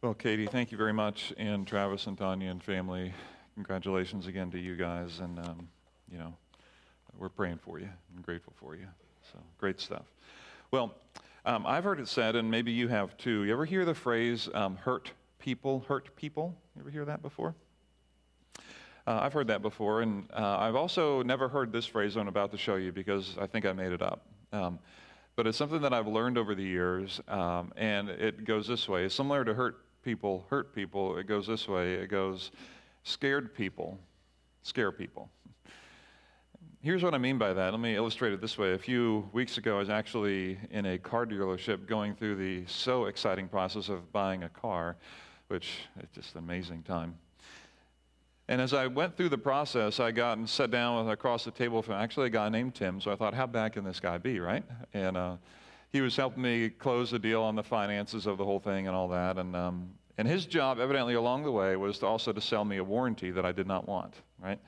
Well, Katie, thank you very much, and Travis and Tanya and family, congratulations again to you guys, and um, you know, we're praying for you and grateful for you. So great stuff. Well, um, I've heard it said, and maybe you have too. You ever hear the phrase um, "hurt people"? Hurt people. You ever hear that before? Uh, I've heard that before, and uh, I've also never heard this phrase I'm about to show you because I think I made it up. Um, but it's something that I've learned over the years, um, and it goes this way. Similar to hurt people, hurt people. It goes this way. It goes scared people, scare people. Here's what I mean by that. Let me illustrate it this way. A few weeks ago, I was actually in a car dealership going through the so exciting process of buying a car, which is just an amazing time. And as I went through the process, I got and sat down with, across the table from actually a guy named Tim. So I thought, how bad can this guy be, right? And uh, he was helping me close the deal on the finances of the whole thing and all that. And, um, and his job, evidently along the way, was to also to sell me a warranty that I did not want, right?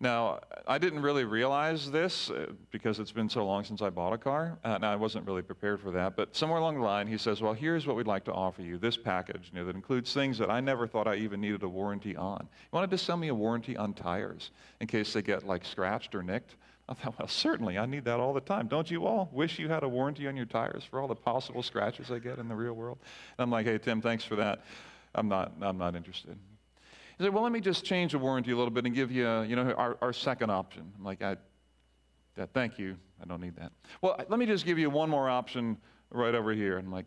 Now, I didn't really realize this uh, because it's been so long since I bought a car. Uh, and I wasn't really prepared for that. But somewhere along the line, he says, Well, here's what we'd like to offer you this package you know, that includes things that I never thought I even needed a warranty on. He wanted to sell me a warranty on tires in case they get like scratched or nicked. I thought, Well, certainly, I need that all the time. Don't you all wish you had a warranty on your tires for all the possible scratches they get in the real world? And I'm like, Hey, Tim, thanks for that. I'm not, I'm not interested. He said, well, let me just change the warranty a little bit and give you, you know, our, our second option. I'm like, I, that, thank you. I don't need that. Well, let me just give you one more option right over here. And I'm like,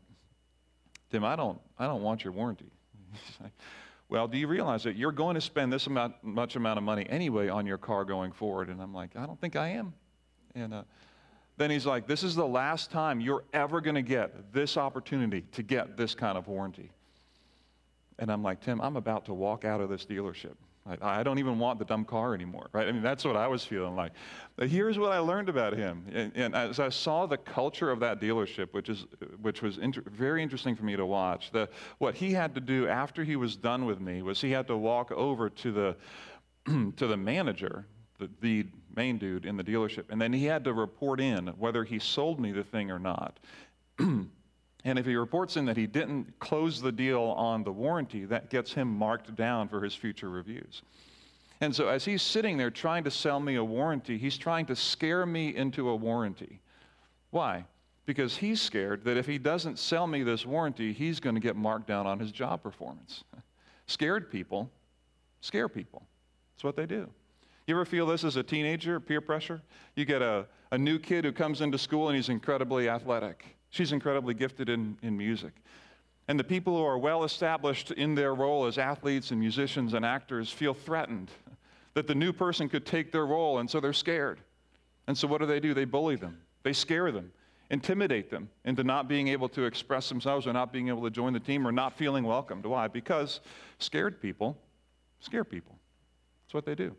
Tim, I don't, I don't want your warranty. Well, do you realize that you're going to spend this amount, much amount of money anyway on your car going forward? And I'm like, I don't think I am. And uh, then he's like, this is the last time you're ever going to get this opportunity to get this kind of warranty. And I'm like, Tim, I'm about to walk out of this dealership. I, I, don't even want the dumb car anymore, right? I mean, that's what I was feeling like. But here's what I learned about him. And, and as I saw the culture of that dealership, which, is, which was inter- very interesting for me to watch, the, what he had to do after he was done with me was he had to walk over to the, to the manager, the, the main dude in the dealership, and then he had to report in whether he sold me the thing or not. And if he reports in that he didn't close the deal on the warranty, that gets him marked down for his future reviews. And so, as he's sitting there trying to sell me a warranty, he's trying to scare me into a warranty. Why? Because he's scared that if he doesn't sell me this warranty, he's going to get marked down on his job performance. Scared people scare people. That's what they do. You ever feel this as a teenager, peer pressure? You get a, a new kid who comes into school and he's incredibly athletic She's incredibly gifted in, in music. And the people who are well established in their role as athletes and musicians and actors feel threatened that the new person could take their role, and so they're scared. And so what do they do? They bully them, they scare them, intimidate them into not being able to express themselves or not being able to join the team or not feeling welcomed. Why? Because scared people scare people. That's what they do.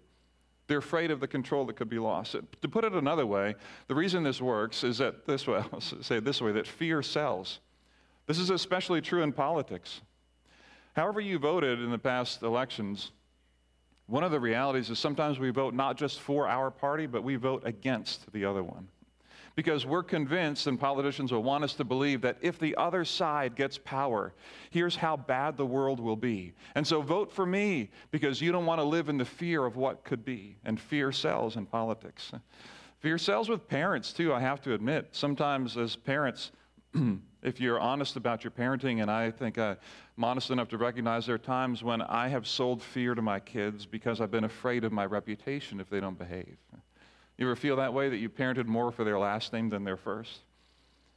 They're afraid of the control that could be lost. To put it another way, the reason this works is that this way, I'll say this way, that fear sells. This is especially true in politics. However, you voted in the past elections, one of the realities is sometimes we vote not just for our party, but we vote against the other one because we're convinced, and politicians will want us to believe, that if the other side gets power, here's how bad the world will be. And so vote for me because you don't want to live in the fear of what could be. And fear sells in politics. Fear sells with parents, too, I have to admit. Sometimes, as parents, if you're honest about your parenting, and I think uh, I'm honest enough to recognize there are times when I have sold fear to my kids because I've been afraid of my reputation if they don't behave. You ever feel that way that you parented more for their last name than their first?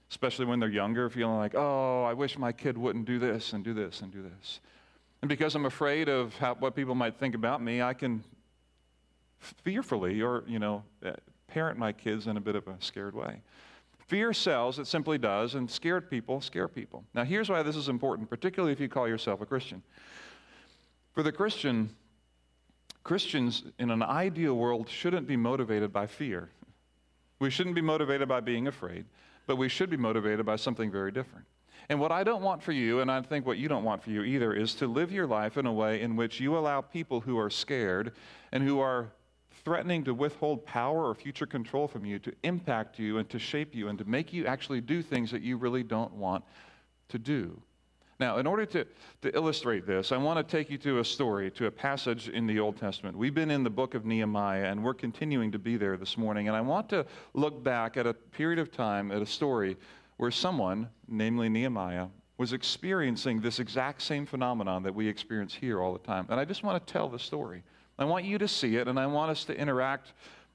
Especially when they're younger, feeling like, oh, I wish my kid wouldn't do this and do this and do this. And because I'm afraid of how, what people might think about me, I can fearfully or, you know, uh, parent my kids in a bit of a scared way. Fear sells, it simply does, and scared people scare people. Now, here's why this is important, particularly if you call yourself a Christian. For the Christian, Christians in an ideal world shouldn't be motivated by fear. We shouldn't be motivated by being afraid, but we should be motivated by something very different. And what I don't want for you, and I think what you don't want for you either, is to live your life in a way in which you allow people who are scared and who are threatening to withhold power or future control from you to impact you and to shape you and to make you actually do things that you really don't want to do. Now, in order to, to illustrate this, I want to take you to a story, to a passage in the Old Testament. We've been in the book of Nehemiah, and we're continuing to be there this morning. And I want to look back at a period of time, at a story where someone, namely Nehemiah, was experiencing this exact same phenomenon that we experience here all the time. And I just want to tell the story. I want you to see it, and I want us to interact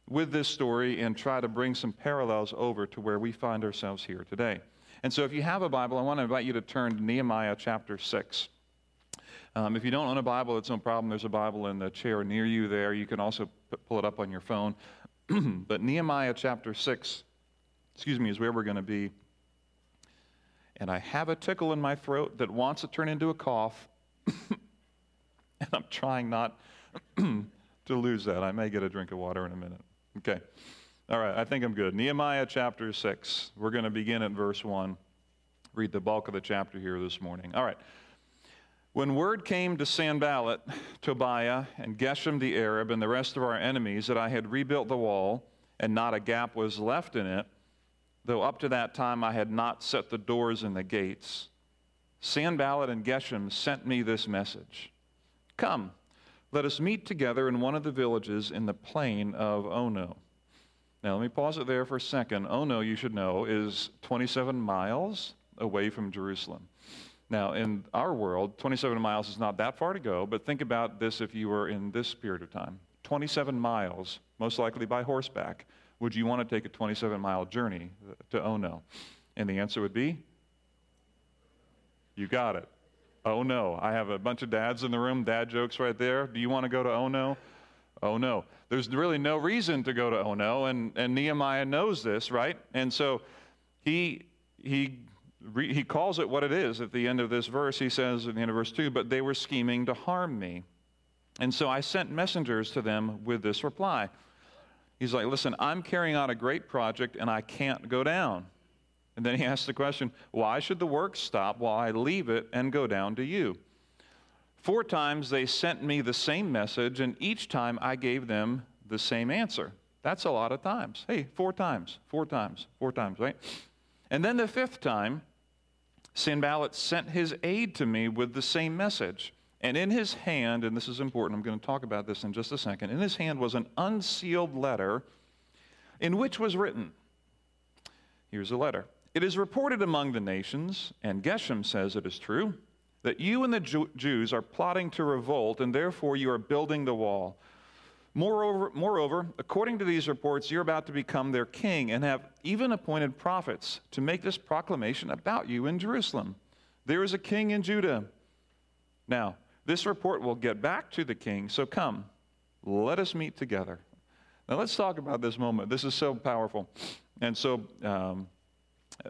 with this story and try to bring some parallels over to where we find ourselves here today. And so, if you have a Bible, I want to invite you to turn to Nehemiah chapter 6. Um, if you don't own a Bible, it's no problem. There's a Bible in the chair near you there. You can also pull it up on your phone. but Nehemiah chapter 6, excuse me, is where we're going to be. And I have a tickle in my throat that wants to turn into a cough. and I'm trying not to lose that. I may get a drink of water in a minute. Okay. All right, I think I'm good. Nehemiah chapter 6. We're going to begin at verse 1. Read the bulk of the chapter here this morning. All right. When word came to Sanballat, Tobiah, and Geshem the Arab, and the rest of our enemies that I had rebuilt the wall, and not a gap was left in it, though up to that time I had not set the doors and the gates, Sanballat and Geshem sent me this message Come, let us meet together in one of the villages in the plain of Ono. Now, let me pause it there for a second. Oh, ono, you should know, is 27 miles away from Jerusalem. Now, in our world, 27 miles is not that far to go, but think about this if you were in this period of time. 27 miles, most likely by horseback. Would you want to take a 27 mile journey to oh, Ono? And the answer would be you got it. Oh no. I have a bunch of dads in the room, dad jokes right there. Do you want to go to oh, Ono? Oh no. There's really no reason to go to oh no, and, and Nehemiah knows this, right? And so he, he, he calls it what it is at the end of this verse. He says at the end of verse 2, but they were scheming to harm me. And so I sent messengers to them with this reply. He's like, listen, I'm carrying out a great project and I can't go down. And then he asks the question, why should the work stop while I leave it and go down to you? Four times they sent me the same message, and each time I gave them the same answer. That's a lot of times. Hey, four times, four times, four times, right? And then the fifth time, Sanballat sent his aide to me with the same message. And in his hand, and this is important, I'm going to talk about this in just a second, in his hand was an unsealed letter in which was written Here's a letter. It is reported among the nations, and Geshem says it is true that you and the Jews are plotting to revolt, and therefore you are building the wall. Moreover, moreover, according to these reports, you're about to become their king and have even appointed prophets to make this proclamation about you in Jerusalem. There is a king in Judah. Now, this report will get back to the king, so come, let us meet together. Now, let's talk about this moment. This is so powerful and so um,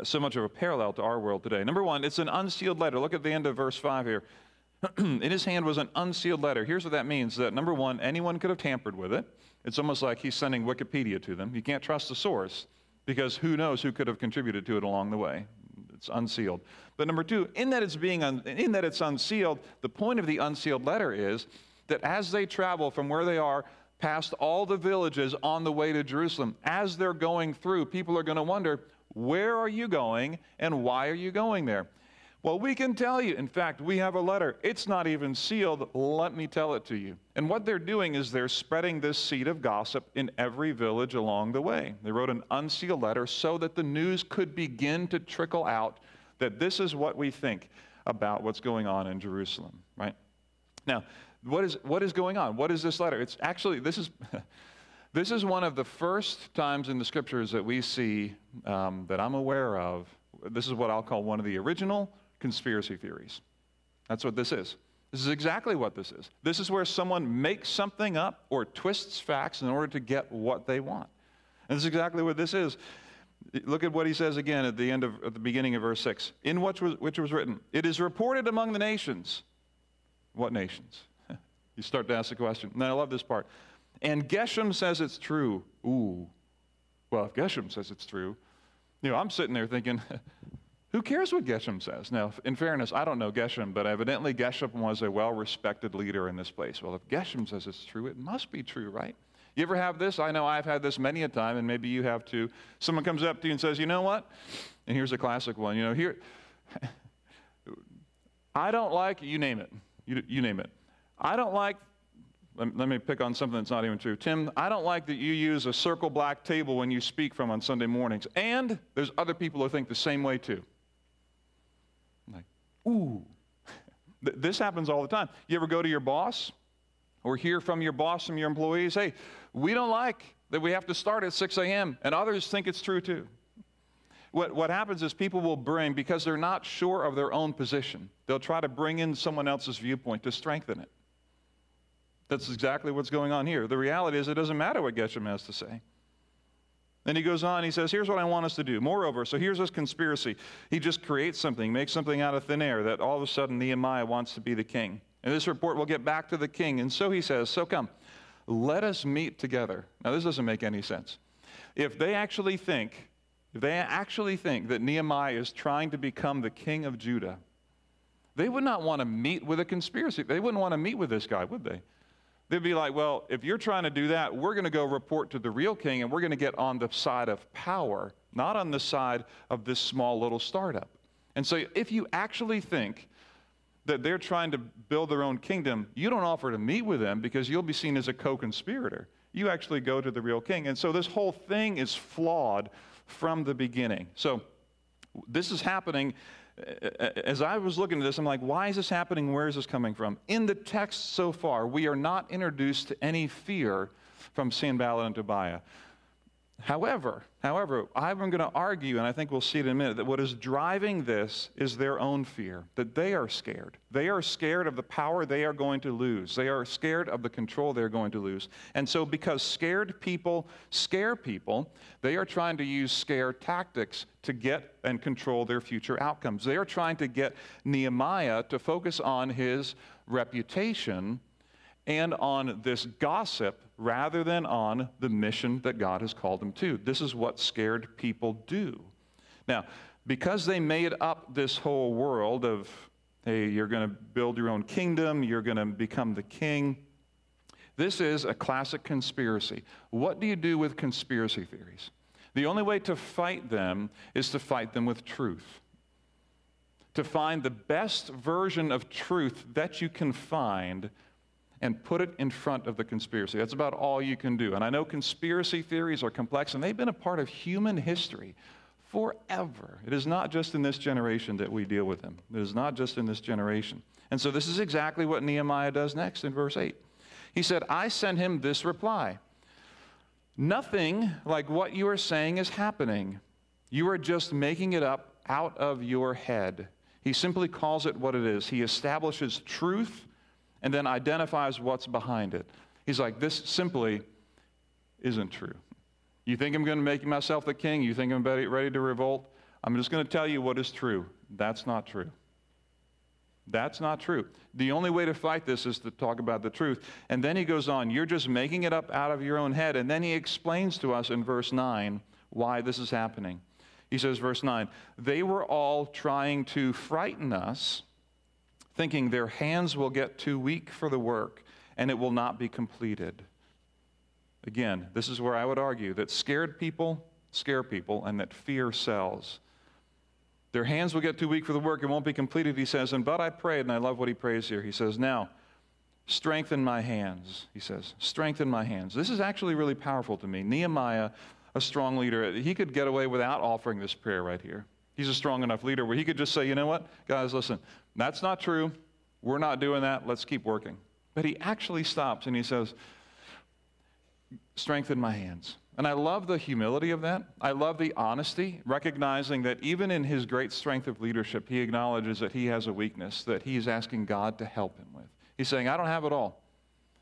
so much of a parallel to our world today. Number one, it's an unsealed letter. Look at the end of verse 5 here. in his hand was an unsealed letter. Here's what that means that number one, anyone could have tampered with it. It's almost like he's sending Wikipedia to them. You can't trust the source because who knows who could have contributed to it along the way. It's unsealed. But number two, in that it's being un, in that it's unsealed, the point of the unsealed letter is that as they travel from where they are past all the villages on the way to Jerusalem, as they're going through, people are going to wonder, where are you going and why are you going there? Well, we can tell you. In fact, we have a letter. It's not even sealed. Let me tell it to you. And what they're doing is they're spreading this seed of gossip in every village along the way. They wrote an unsealed letter so that the news could begin to trickle out that this is what we think about what's going on in Jerusalem, right? Now, what is, what is going on? What is this letter? It's actually, this is. This is one of the first times in the scriptures that we see um, that I'm aware of. This is what I'll call one of the original conspiracy theories. That's what this is. This is exactly what this is. This is where someone makes something up or twists facts in order to get what they want. And this is exactly what this is. Look at what he says again at the end of at the beginning of verse 6. In was, which was written, It is reported among the nations. What nations? you start to ask the question. And I love this part. And Geshem says it's true. Ooh. Well, if Geshem says it's true, you know, I'm sitting there thinking, who cares what Geshem says? Now, in fairness, I don't know Geshem, but evidently Geshem was a well respected leader in this place. Well, if Geshem says it's true, it must be true, right? You ever have this? I know I've had this many a time, and maybe you have too. Someone comes up to you and says, You know what? And here's a classic one. You know, here, I don't like, you name it, you, you name it. I don't like, let, let me pick on something that's not even true. Tim, I don't like that you use a circle black table when you speak from on Sunday mornings. And there's other people who think the same way too. I'm like, ooh. this happens all the time. You ever go to your boss or hear from your boss, from your employees, hey, we don't like that we have to start at 6 a.m., and others think it's true too. What, what happens is people will bring, because they're not sure of their own position, they'll try to bring in someone else's viewpoint to strengthen it. That's exactly what's going on here. The reality is, it doesn't matter what Geshem has to say. Then he goes on, he says, Here's what I want us to do. Moreover, so here's this conspiracy. He just creates something, makes something out of thin air that all of a sudden Nehemiah wants to be the king. And this report will get back to the king. And so he says, So come, let us meet together. Now, this doesn't make any sense. If they actually think if they actually think that Nehemiah is trying to become the king of Judah, they would not want to meet with a conspiracy. They wouldn't want to meet with this guy, would they? They'd be like, well, if you're trying to do that, we're going to go report to the real king and we're going to get on the side of power, not on the side of this small little startup. And so if you actually think that they're trying to build their own kingdom, you don't offer to meet with them because you'll be seen as a co conspirator. You actually go to the real king. And so this whole thing is flawed from the beginning. So this is happening. As I was looking at this, I'm like, why is this happening? Where is this coming from? In the text so far, we are not introduced to any fear from Sanballat and Tobiah. However, however, I'm going to argue, and I think we'll see it in a minute, that what is driving this is their own fear, that they are scared. They are scared of the power they are going to lose. They are scared of the control they're going to lose. And so, because scared people scare people, they are trying to use scare tactics to get and control their future outcomes. They are trying to get Nehemiah to focus on his reputation and on this gossip rather than on the mission that God has called them to. This is what scared people do. Now, because they made up this whole world of, hey, you're going to build your own kingdom, you're going to become the king, this is a classic conspiracy. What do you do with conspiracy theories? The only way to fight them is to fight them with truth. To find the best version of truth that you can find and put it in front of the conspiracy. That's about all you can do. And I know conspiracy theories are complex, and they've been a part of human history forever. It is not just in this generation that we deal with them, it is not just in this generation. And so this is exactly what Nehemiah does next in verse 8. He said, I sent him this reply Nothing like what you are saying is happening. You are just making it up out of your head. He simply calls it what it is. He establishes truth and then identifies what's behind it. He's like, this simply isn't true. You think I'm going to make myself the king? You think I'm ready to revolt? I'm just going to tell you what is true. That's not true. That's not true. The only way to fight this is to talk about the truth. And then he goes on, You're just making it up out of your own head. And then he explains to us in verse 9 why this is happening. He says, verse 9, They were all trying to frighten us thinking their hands will get too weak for the work and it will not be completed. Again, this is where I would argue that scared people scare people and that fear sells. Their hands will get too weak for the work, it won't be completed, he says. And but I prayed, and I love what he prays here. He says, Now, strengthen my hands, he says. Strengthen my hands. This is actually really powerful to me. Nehemiah, a strong leader, he could get away without offering this prayer right here. He's a strong enough leader where he could just say, you know what, guys, listen, that's not true. We're not doing that. Let's keep working. But he actually stops and he says, strengthen my hands. And I love the humility of that. I love the honesty, recognizing that even in his great strength of leadership, he acknowledges that he has a weakness that he's asking God to help him with. He's saying, I don't have it all.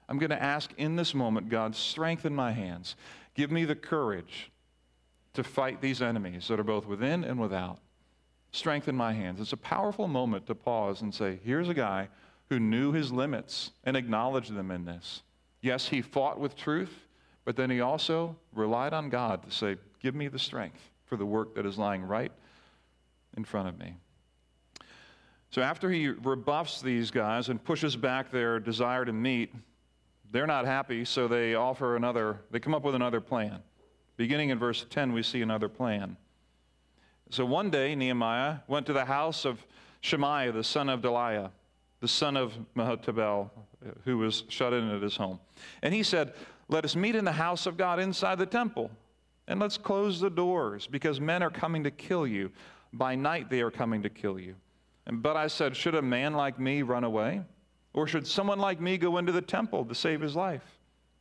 I'm going to ask in this moment, God, strengthen my hands. Give me the courage to fight these enemies that are both within and without strengthen my hands. It's a powerful moment to pause and say, here's a guy who knew his limits and acknowledged them in this. Yes, he fought with truth, but then he also relied on God to say, give me the strength for the work that is lying right in front of me. So after he rebuffs these guys and pushes back their desire to meet, they're not happy, so they offer another, they come up with another plan. Beginning in verse 10, we see another plan. So one day, Nehemiah went to the house of Shemaiah, the son of Delaiah, the son of Mehetabel, who was shut in at his home. And he said, Let us meet in the house of God inside the temple, and let's close the doors, because men are coming to kill you. By night they are coming to kill you. But I said, Should a man like me run away? Or should someone like me go into the temple to save his life?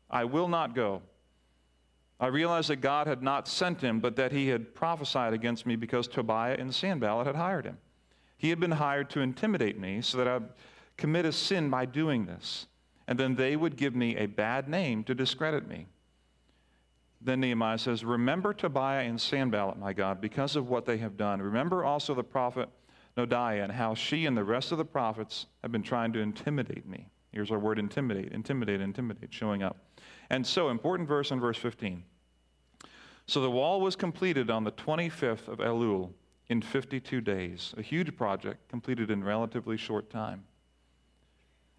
I will not go. I realized that God had not sent him, but that he had prophesied against me because Tobiah and Sanballat had hired him. He had been hired to intimidate me so that I'd commit a sin by doing this, and then they would give me a bad name to discredit me. Then Nehemiah says, Remember Tobiah and Sanballat, my God, because of what they have done. Remember also the prophet Noadiah and how she and the rest of the prophets have been trying to intimidate me. Here's our word intimidate, intimidate, intimidate, showing up. And so, important verse in verse 15. So the wall was completed on the 25th of Elul in 52 days, a huge project completed in relatively short time.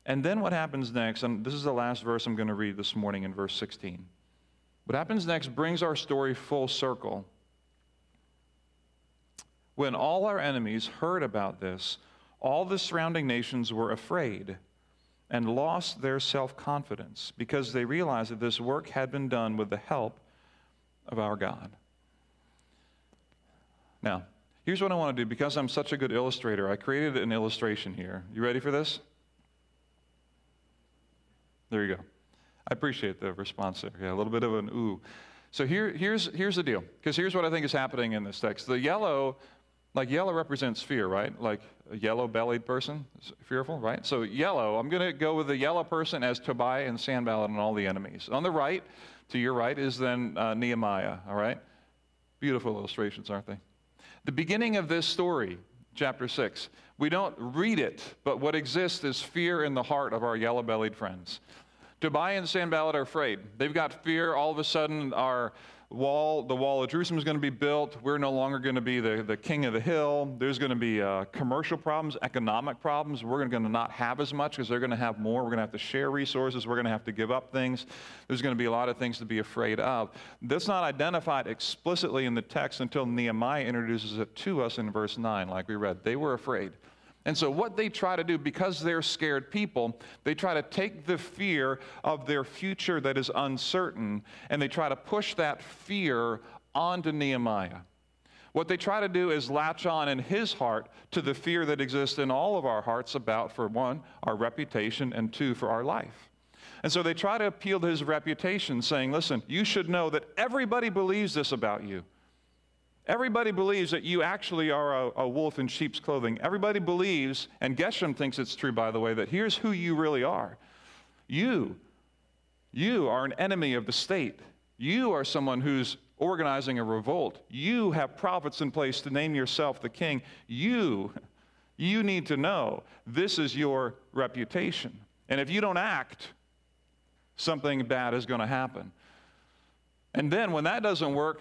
And then what happens next, and this is the last verse I'm going to read this morning in verse 16. What happens next brings our story full circle. When all our enemies heard about this, all the surrounding nations were afraid and lost their self confidence because they realized that this work had been done with the help of our God. Now, here's what I want to do. Because I'm such a good illustrator, I created an illustration here. You ready for this? There you go. I appreciate the response there. Yeah, a little bit of an ooh. So here, here's, here's the deal, because here's what I think is happening in this text. The yellow like yellow represents fear, right? Like a yellow bellied person is fearful, right? So yellow, I'm going to go with the yellow person as Tobiah and Sanballat and all the enemies. On the right, to your right, is then uh, Nehemiah, all right? Beautiful illustrations, aren't they? The beginning of this story, chapter 6, we don't read it, but what exists is fear in the heart of our yellow bellied friends. Tobiah and Sanballat are afraid. They've got fear. All of a sudden, our wall, the wall of Jerusalem is going to be built. We're no longer going to be the, the king of the hill. There's going to be uh, commercial problems, economic problems. We're going to not have as much because they're going to have more. We're going to have to share resources. We're going to have to give up things. There's going to be a lot of things to be afraid of. That's not identified explicitly in the text until Nehemiah introduces it to us in verse 9, like we read. They were afraid. And so, what they try to do, because they're scared people, they try to take the fear of their future that is uncertain and they try to push that fear onto Nehemiah. What they try to do is latch on in his heart to the fear that exists in all of our hearts about, for one, our reputation, and two, for our life. And so they try to appeal to his reputation, saying, Listen, you should know that everybody believes this about you. Everybody believes that you actually are a, a, wolf in sheep's clothing. Everybody believes, and Geshem thinks it's true, by the way, that here's who you really are. You, you are an enemy of the state. You are someone who's organizing a revolt. You have prophets in place to name yourself the king. You, you need to know this is your reputation. And if you don't act, something bad is going to happen. And then when that doesn't work,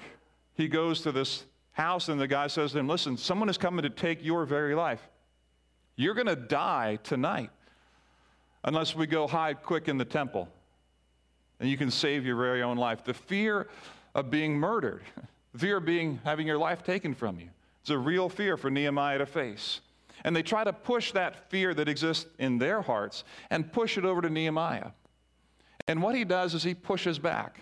he goes to this house, and the guy says to him, Listen, someone is coming to take your very life. You're going to die tonight unless we go hide quick in the temple and you can save your very own life. The fear of being murdered, the fear of being, having your life taken from you, it's a real fear for Nehemiah to face. And they try to push that fear that exists in their hearts and push it over to Nehemiah. And what he does is he pushes back.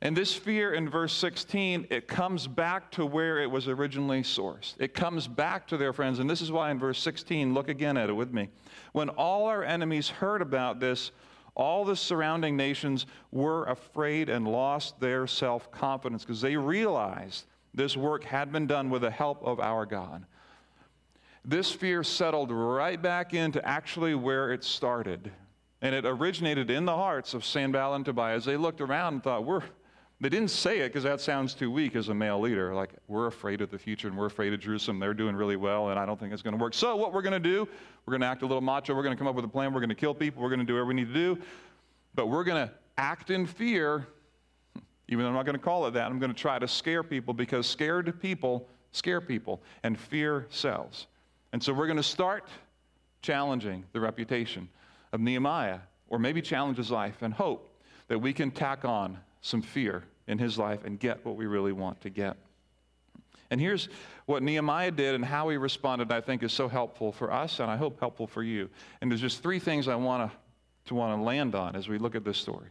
And this fear in verse 16, it comes back to where it was originally sourced. It comes back to their friends. And this is why in verse 16, look again at it with me. When all our enemies heard about this, all the surrounding nations were afraid and lost their self confidence because they realized this work had been done with the help of our God. This fear settled right back into actually where it started. And it originated in the hearts of Sanballat and Tobiah as they looked around and thought, we're, they didn't say it because that sounds too weak as a male leader. Like, we're afraid of the future and we're afraid of Jerusalem. They're doing really well, and I don't think it's going to work. So, what we're going to do, we're going to act a little macho. We're going to come up with a plan. We're going to kill people. We're going to do whatever we need to do. But we're going to act in fear, even though I'm not going to call it that. I'm going to try to scare people because scared people scare people, and fear sells. And so, we're going to start challenging the reputation of Nehemiah, or maybe challenge his life, and hope that we can tack on some fear in his life and get what we really want to get. And here's what Nehemiah did and how he responded, I think is so helpful for us and I hope helpful for you. And there's just three things I want to, want to land on as we look at this story.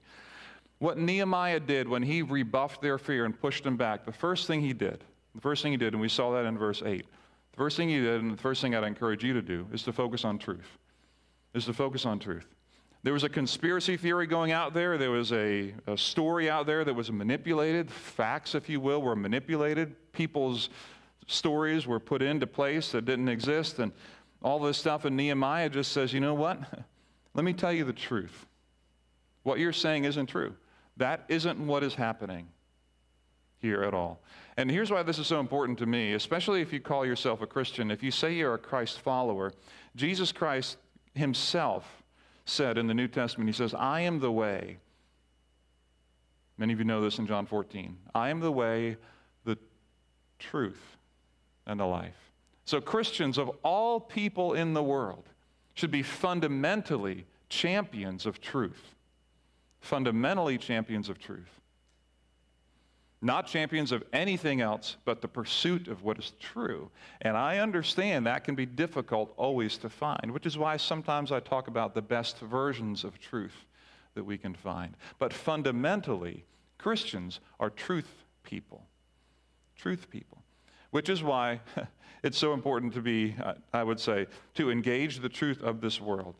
What Nehemiah did when he rebuffed their fear and pushed them back, the first thing he did, the first thing he did, and we saw that in verse 8, the first thing he did, and the first thing I'd encourage you to do, is to focus on truth. Is to focus on truth. There was a conspiracy theory going out there. There was a, a, story out there that was manipulated. Facts, if you will, were manipulated. People's stories were put into place that didn't exist. And all this stuff. And Nehemiah just says, you know what? Let me tell you the truth. What you're saying isn't true. That isn't what is happening here at all. And here's why this is so important to me, especially if you call yourself a Christian. If you say you're a Christ follower, Jesus Christ himself said in the New Testament, He says, I am the way. Many of you know this in John 14. I am the way, the truth, and the life. So, Christians of all people in the world should be fundamentally champions of truth. Fundamentally champions of truth. Not champions of anything else but the pursuit of what is true. And I understand that can be difficult always to find, which is why sometimes I talk about the best versions of truth that we can find. But fundamentally, Christians are truth people. Truth people. Which is why it's so important to be, uh, I would say, to engage the truth of this world.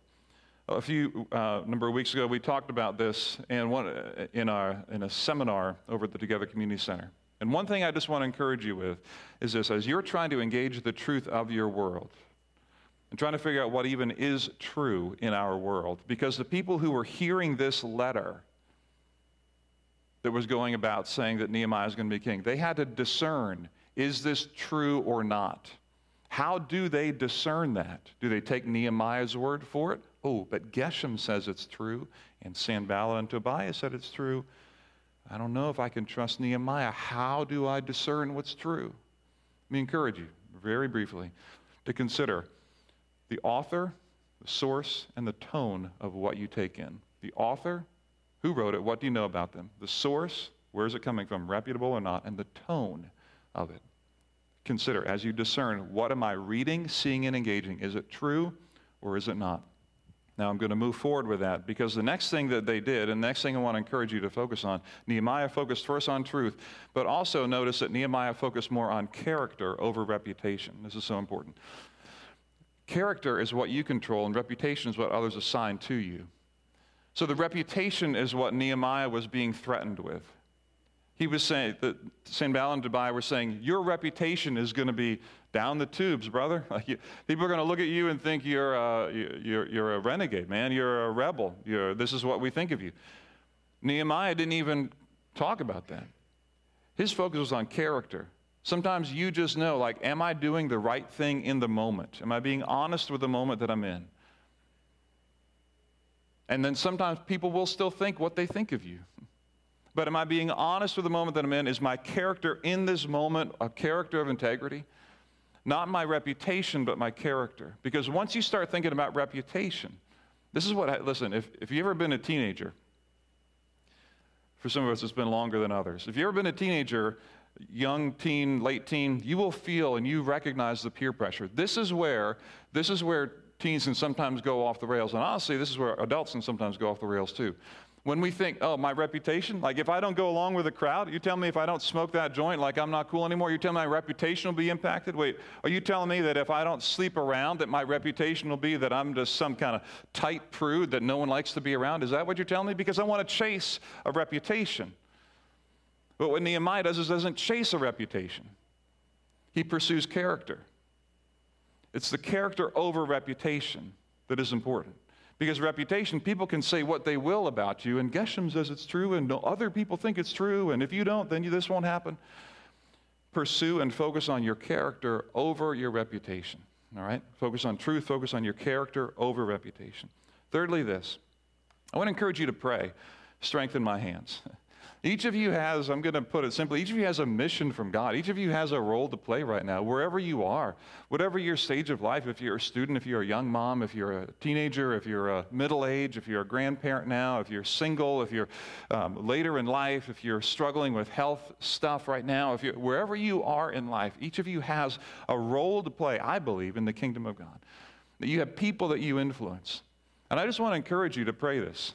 A few uh, number of weeks ago, we talked about this in, one, in, our, in a seminar over at the Together Community Center. And one thing I just want to encourage you with is this as you're trying to engage the truth of your world, and trying to figure out what even is true in our world, because the people who were hearing this letter that was going about saying that Nehemiah is going to be king, they had to discern is this true or not? How do they discern that? Do they take Nehemiah's word for it? Oh, but Geshem says it's true, and Sanballat and Tobiah said it's true. I don't know if I can trust Nehemiah. How do I discern what's true? Let me encourage you, very briefly, to consider the author, the source, and the tone of what you take in. The author, who wrote it, what do you know about them? The source, where is it coming from, reputable or not, and the tone of it. Consider as you discern what am I reading, seeing, and engaging? Is it true or is it not? Now, I'm going to move forward with that because the next thing that they did, and the next thing I want to encourage you to focus on, Nehemiah focused first on truth, but also notice that Nehemiah focused more on character over reputation. This is so important. Character is what you control, and reputation is what others assign to you. So the reputation is what Nehemiah was being threatened with. He was saying that Sanballat and Tobiah were saying, Your reputation is going to be down the tubes, brother. people are going to look at you and think you're uh, a, you're, you're a renegade, man. You're a rebel. You're, this is what we think of you. Nehemiah didn't even talk about that. His focus was on character. Sometimes you just know, like, am I doing the right thing in the moment? Am I being honest with the moment that I'm in? And then sometimes people will still think what they think of you. But am I being honest with the moment that I'm in? Is my character in this moment a character of integrity? Not my reputation, but my character. Because once you start thinking about reputation, this is what, I, listen, if, if you've ever been a teenager, for some of us it's been longer than others. If you've ever been a teenager, young teen, late teen, you will feel and you recognize the peer pressure. This is where, this is where teens can sometimes go off the rails. And honestly, this is where adults can sometimes go off the rails too when we think, oh, my reputation, like if I don't go along with the crowd, you tell me if I don't smoke that joint, like I'm not cool anymore, you tell me my reputation will be impacted? Wait, are you telling me that if I don't sleep around, that my reputation will be that I'm just some kind of tight prude that no one likes to be around? Is that what you're telling me? Because I want to chase a reputation. But what Nehemiah does is doesn't chase a reputation, he pursues character. It's the character over reputation that is important. Because reputation, people can say what they will about you, and Geshem says it's true, and other people think it's true, and if you don't, then you, this won't happen. Pursue and focus on your character over your reputation. All right? Focus on truth, focus on your character over reputation. Thirdly, this I want to encourage you to pray, strengthen my hands. Each of you has, I'm going to put it simply, each of you has a mission from God. Each of you has a role to play right now, wherever you are, whatever your stage of life. If you're a student, if you're a young mom, if you're a teenager, if you're a middle age, if you're a grandparent now, if you're single, if you're um, later in life, if you're struggling with health stuff right now, if you're, wherever you are in life, each of you has a role to play, I believe, in the kingdom of God. That you have people that you influence. And I just want to encourage you to pray this.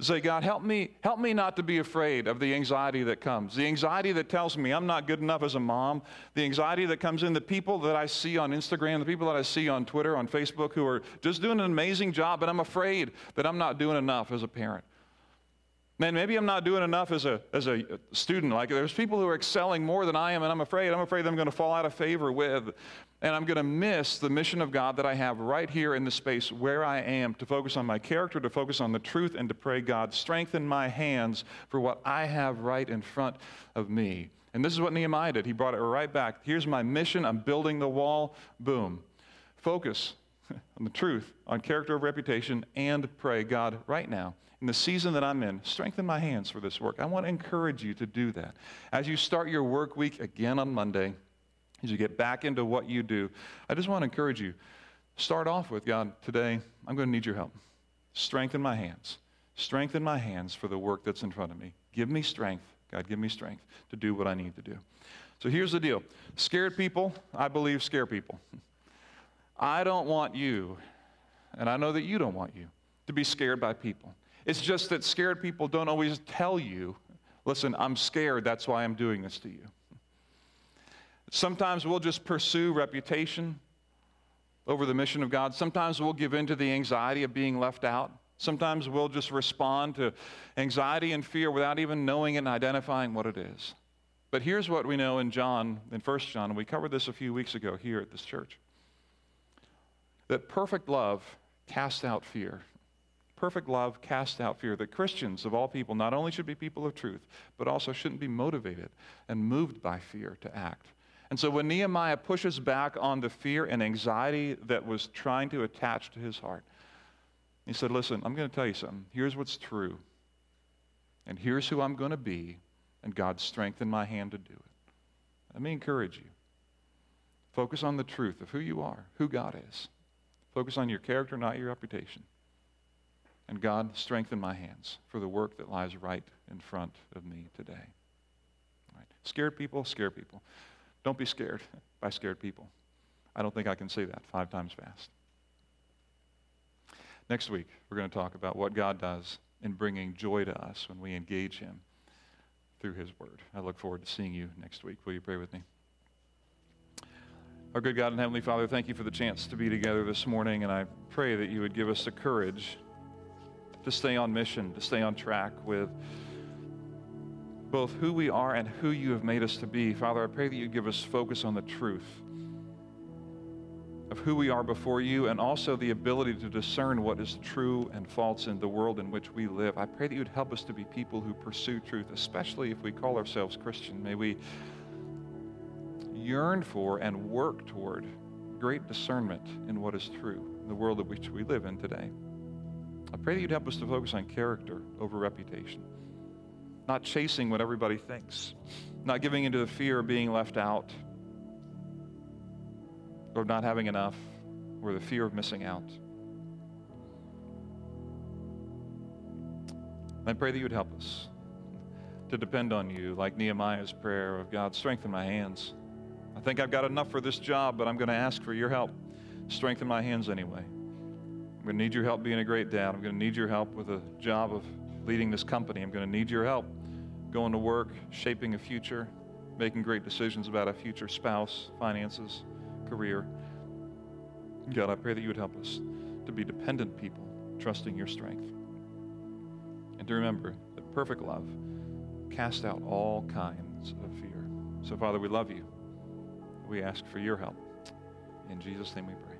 Say, God, help me, help me not to be afraid of the anxiety that comes. The anxiety that tells me I'm not good enough as a mom. The anxiety that comes in, the people that I see on Instagram, the people that I see on Twitter, on Facebook, who are just doing an amazing job, but I'm afraid that I'm not doing enough as a parent. Man, maybe I'm not doing enough as a, as a student. Like, there's people who are excelling more than I am, and I'm afraid. I'm afraid I'm going to fall out of favor with and I'm going to miss the mission of God that I have right here in the space where I am to focus on my character, to focus on the truth, and to pray, God, strengthen my hands for what I have right in front of me. And this is what Nehemiah did. He brought it right back. Here's my mission. I'm building the wall. Boom. Focus on the truth, on character of reputation, and pray, God, right now, in the season that I'm in, strengthen my hands for this work. I want to encourage you to do that. As you start your work week again on Monday, as you get back into what you do, I just want to encourage you. Start off with God, today, I'm going to need your help. Strengthen my hands. Strengthen my hands for the work that's in front of me. Give me strength. God, give me strength to do what I need to do. So here's the deal scared people, I believe, scare people. I don't want you, and I know that you don't want you, to be scared by people. It's just that scared people don't always tell you, listen, I'm scared, that's why I'm doing this to you. Sometimes we'll just pursue reputation over the mission of God. Sometimes we'll give in to the anxiety of being left out. Sometimes we'll just respond to anxiety and fear without even knowing and identifying what it is. But here's what we know in John, in 1 John, and we covered this a few weeks ago here at this church that perfect love casts out fear. Perfect love casts out fear. That Christians of all people not only should be people of truth, but also shouldn't be motivated and moved by fear to act. And so when Nehemiah pushes back on the fear and anxiety that was trying to attach to his heart, he said, Listen, I'm going to tell you something. Here's what's true. And here's who I'm going to be. And God strengthened my hand to do it. Let me encourage you. Focus on the truth of who you are, who God is. Focus on your character, not your reputation. And God strengthen my hands for the work that lies right in front of me today. Right. Scared people, scare people. Don't be scared by scared people. I don't think I can say that five times fast. Next week, we're going to talk about what God does in bringing joy to us when we engage Him through His Word. I look forward to seeing you next week. Will you pray with me? Our good God and Heavenly Father, thank you for the chance to be together this morning, and I pray that you would give us the courage to stay on mission, to stay on track with both who we are and who you have made us to be. Father, I pray that you give us focus on the truth of who we are before you and also the ability to discern what is true and false in the world in which we live. I pray that you'd help us to be people who pursue truth, especially if we call ourselves Christian. May we yearn for and work toward great discernment in what is true in the world in which we live in today. I pray that you'd help us to focus on character over reputation not chasing what everybody thinks, not giving into the fear of being left out, or not having enough, or the fear of missing out. I pray that you would help us to depend on you, like Nehemiah's prayer of God, strengthen my hands. I think I've got enough for this job, but I'm going to ask for your help. Strengthen my hands anyway. I'm going to need your help being a great dad. I'm going to need your help with a job of leading this company. I'm going to need your help going to work, shaping a future, making great decisions about a future spouse, finances, career. God, I pray that you would help us to be dependent people, trusting your strength. And to remember that perfect love casts out all kinds of fear. So, Father, we love you. We ask for your help. In Jesus' name we pray.